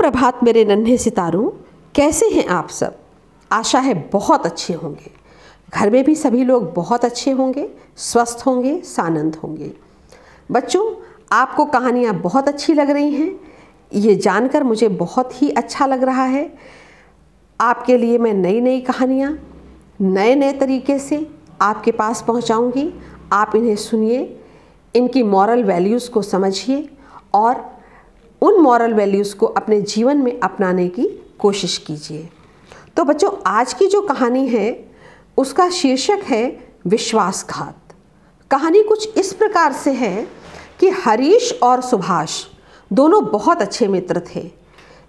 सुप्रभात मेरे नन्हे सितारों, कैसे हैं आप सब? आशा है बहुत अच्छे होंगे। घर में भी सभी लोग बहुत अच्छे होंगे, स्वस्थ होंगे, सानंद होंगे। बच्चों, आपको कहानियाँ बहुत अच्छी लग रही हैं। ये जानकर मुझे बहुत ही अच्छा लग रहा है। आपके लिए मैं नई नई कहानियाँ नए नए तरीके से आपके पास पहुँचाऊँगी। आप इन्हें सुनिए, इनकी मॉरल वैल्यूज़ को समझिए और उन मॉरल वैल्यूज़ को अपने जीवन में अपनाने की कोशिश कीजिए। तो बच्चों, आज की जो कहानी है, उसका शीर्षक है विश्वासघात। कहानी कुछ इस प्रकार से है कि हरीश और सुभाष दोनों बहुत अच्छे मित्र थे।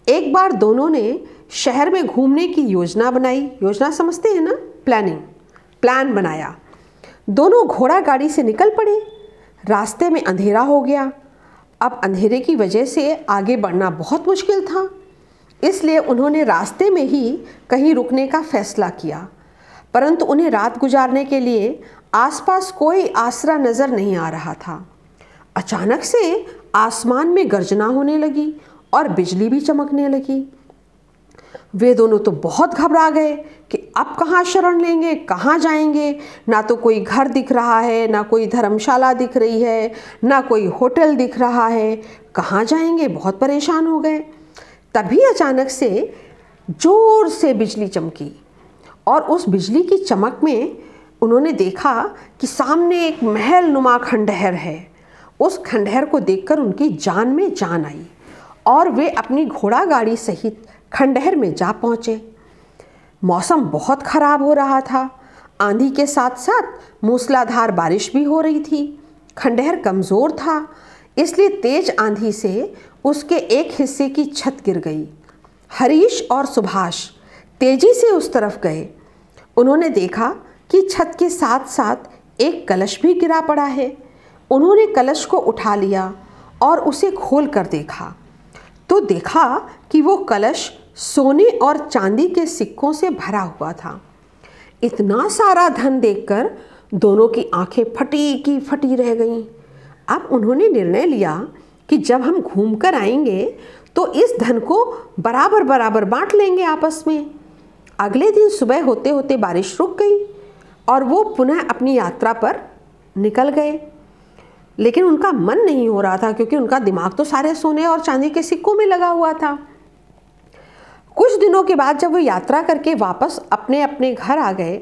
एक बार दोनों ने शहर में घूमने की योजना बनाई। योजना समझते हैं ना? प्लानिंग प्लान बनाया। दोनों घोड़ा गाड़ी से निकल पड़े। रास्ते में अंधेरा हो गया। अब अंधेरे की वजह से आगे बढ़ना बहुत मुश्किल था। इसलिए उन्होंने रास्ते में ही कहीं रुकने का फैसला किया। परंतु उन्हें रात गुजारने के लिए आसपास कोई आसरा नज़र नहीं आ रहा था। अचानक से आसमान में गर्जना होने लगी और बिजली भी चमकने लगी। वे दोनों तो बहुत घबरा गए कि अब कहाँ शरण लेंगे, कहाँ जाएँगे। ना तो कोई घर दिख रहा है, ना कोई धर्मशाला दिख रही है, ना कोई होटल दिख रहा है। कहाँ जाएँगे? बहुत परेशान हो गए। तभी अचानक से ज़ोर से बिजली चमकी और उस बिजली की चमक में उन्होंने देखा कि सामने एक महल नुमा खंडहर है। उस खंडहर को देखकर उनकी जान में जान आई और वे अपनी घोड़ा गाड़ी सहित खंडहर में जा पहुँचे। मौसम बहुत ख़राब हो रहा था। आंधी के साथ साथ मूसलाधार बारिश भी हो रही थी। खंडहर कमज़ोर था, इसलिए तेज आंधी से उसके एक हिस्से की छत गिर गई। हरीश और सुभाष तेज़ी से उस तरफ़ गए। उन्होंने देखा कि छत के साथ साथ एक कलश भी गिरा पड़ा है। उन्होंने कलश को उठा लिया और उसे खोल कर देखा। तो देखा कि वो कलश सोने और चांदी के सिक्कों से भरा हुआ था। इतना सारा धन देखकर दोनों की आँखें फटी की फटी रह गईं। अब उन्होंने निर्णय लिया कि जब हम घूम कर आएँगे तो इस धन को बराबर बराबर बांट लेंगे आपस में। अगले दिन सुबह होते होते बारिश रुक गई और वो पुनः अपनी यात्रा पर निकल गए। लेकिन उनका मन नहीं हो रहा था क्योंकि उनका दिमाग तो सारे सोने और चांदी के सिक्कों में लगा हुआ था। कुछ दिनों के बाद जब वो यात्रा करके वापस अपने अपने घर आ गए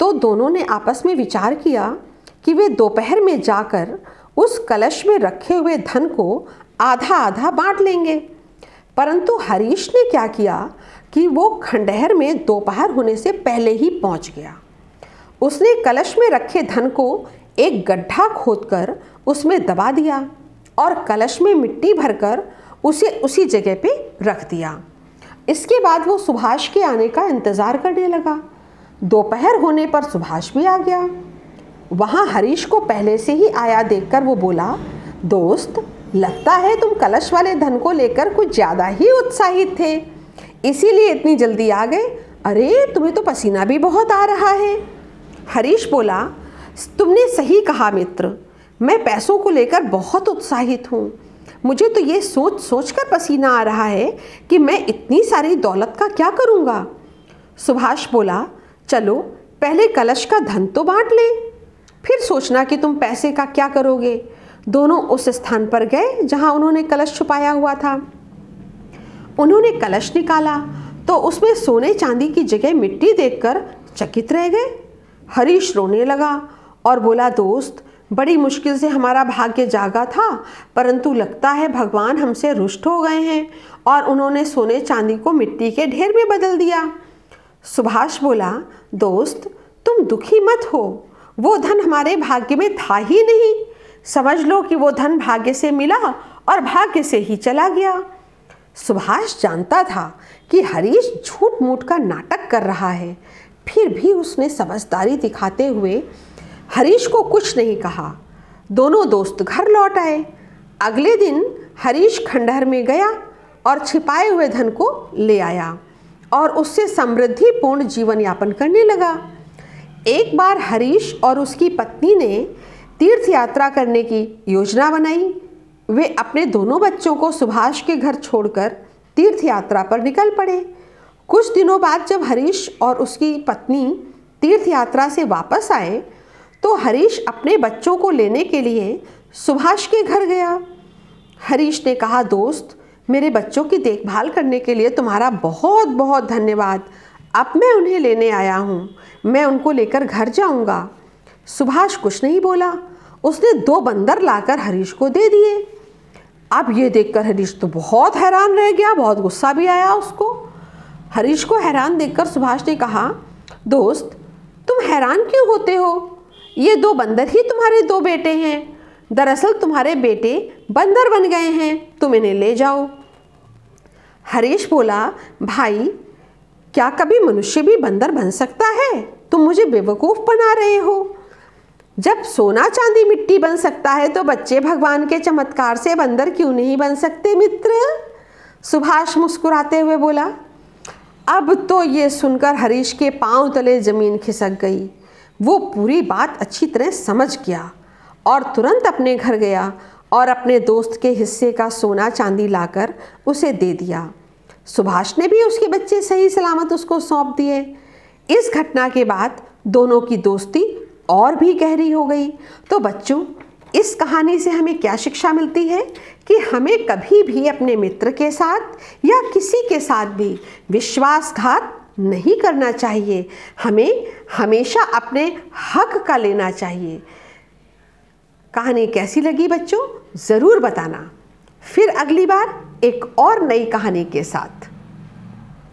तो दोनों ने आपस में विचार किया कि वे दोपहर में जाकर उस कलश में रखे हुए धन को आधा आधा बांट लेंगे। परंतु हरीश ने क्या किया कि वो खंडहर में दोपहर होने से पहले ही पहुँच गया। उसने कलश में रखे धन को एक गड्ढा खोदकर उसमें दबा दिया और कलश में मिट्टी भरकर उसे उसी जगह पे रख दिया। इसके बाद वो सुभाष के आने का इंतज़ार करने लगा। दोपहर होने पर सुभाष भी आ गया। वहाँ हरीश को पहले से ही आया देखकर वो बोला, दोस्त, लगता है तुम कलश वाले धन को लेकर कुछ ज़्यादा ही उत्साहित थे। इसीलिए इतनी जल्दी आ गए। अरे, तुम्हें तो पसीना भी बहुत आ रहा है। हरीश बोला, तुमने सही कहा मित्र। मैं पैसों को लेकर बहुत उत्साहित हूँ। मुझे तो ये सोच सोच कर पसीना आ रहा है कि मैं इतनी सारी दौलत का क्या करूँगा? सुभाष बोला, चलो, पहले कलश का धन तो बांट ले। फिर सोचना कि तुम पैसे का क्या करोगे? दोनों उस स्थान पर गए जहाँ उन्होंने कलश छुपाया हुआ था। उन्होंने कलश निकाला तो उसमें सोने चांदी की जगह मिट्टी देखकर चकित रह गए। हरीश रोने लगा और बोला, दोस्त बड़ी मुश्किल से हमारा भाग्य जागा था, परंतु लगता है भगवान हमसे रुष्ट हो गए हैं और उन्होंने सोने चांदी को मिट्टी के ढेर में बदल दिया। सुभाष बोला, दोस्त, तुम दुखी मत हो। वो धन हमारे भाग्य में था ही नहीं। समझ लो कि वो धन भाग्य से मिला और भाग्य से ही चला गया। सुभाष जानता था कि हरीश झूठ मूठ का नाटक कर रहा है। फिर भी उसने समझदारी दिखाते हुए हरीश को कुछ नहीं कहा। दोनों दोस्त घर लौट आए। अगले दिन हरीश खंडहर में गया और छिपाए हुए धन को ले आया और उससे समृद्धिपूर्ण जीवन यापन करने लगा। एक बार हरीश और उसकी पत्नी ने तीर्थ यात्रा करने की योजना बनाई। वे अपने दोनों बच्चों को सुभाष के घर छोड़कर तीर्थ यात्रा पर निकल पड़े। कुछ दिनों बाद जब हरीश और उसकी पत्नी तीर्थ यात्रा से वापस आए तो हरीश अपने बच्चों को लेने के लिए सुभाष के घर गया। हरीश ने कहा, दोस्त, मेरे बच्चों की देखभाल करने के लिए तुम्हारा बहुत बहुत धन्यवाद। अब मैं उन्हें लेने आया हूँ। मैं उनको लेकर घर जाऊँगा। सुभाष कुछ नहीं बोला। उसने दो बंदर लाकर हरीश को दे दिए। अब ये देखकर हरीश तो बहुत हैरान रह गया, बहुत गुस्सा भी आया उसको। हरीश को हैरान देखकर सुभाष ने कहा, दोस्त, तुम हैरान क्यों होते हो? ये दो बंदर ही तुम्हारे दो बेटे हैं। दरअसल तुम्हारे बेटे बंदर बन गए हैं। तुम इन्हें ले जाओ। हरीश बोला, भाई, क्या कभी मनुष्य भी बंदर बन सकता है? तुम मुझे बेवकूफ़ बना रहे हो। जब सोना चांदी मिट्टी बन सकता है तो बच्चे भगवान के चमत्कार से बंदर क्यों नहीं बन सकते मित्र? सुभाष मुस्कुराते हुए बोला, अब तो ये सुनकर हरीश के पाँव तले ज़मीन खिसक गई। वो पूरी बात अच्छी तरह समझ गया और तुरंत अपने घर गया और अपने दोस्त के हिस्से का सोना चांदी लाकर उसे दे दिया। सुभाष ने भी उसके बच्चे सही सलामत उसको सौंप दिए। इस घटना के बाद दोनों की दोस्ती और भी गहरी हो गई। तो बच्चों, इस कहानी से हमें क्या शिक्षा मिलती है कि हमें कभी भी अपने मित्र के साथ या किसी के साथ भी विश्वासघात नहीं करना चाहिए। हमें हमेशा अपने हक का लेना चाहिए। कहानी कैसी लगी बच्चों? ज़रूर बताना। फिर अगली बार एक और नई कहानी के साथ।